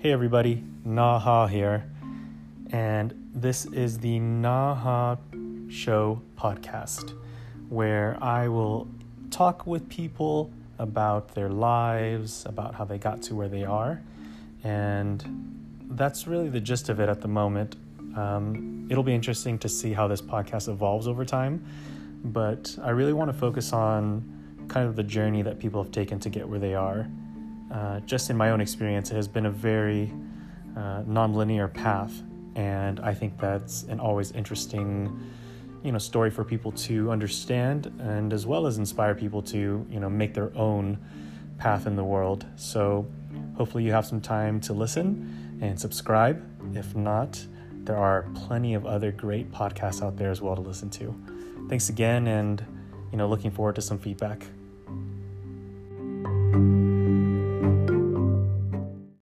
Hey everybody, Nha Ha here, and this is the Nha Ha Show podcast, where I will talk with people about their lives, about how they got to where they are, and that's really the gist of it at the moment. Um, it'll be interesting to see how this podcast evolves over time, but I really want to focus on kind of the journey that people have taken to get where they are uh, just in my own experience, it has been a very uh, non-linear path, and I think that's an always interesting, you know, story for people to understand, and as well as inspire people to, you know, make their own path in the world. So, hopefully, you have some time to listen and subscribe. If not, there are plenty of other great podcasts out there as well to listen to. Thanks again, and you know, looking forward to some feedback.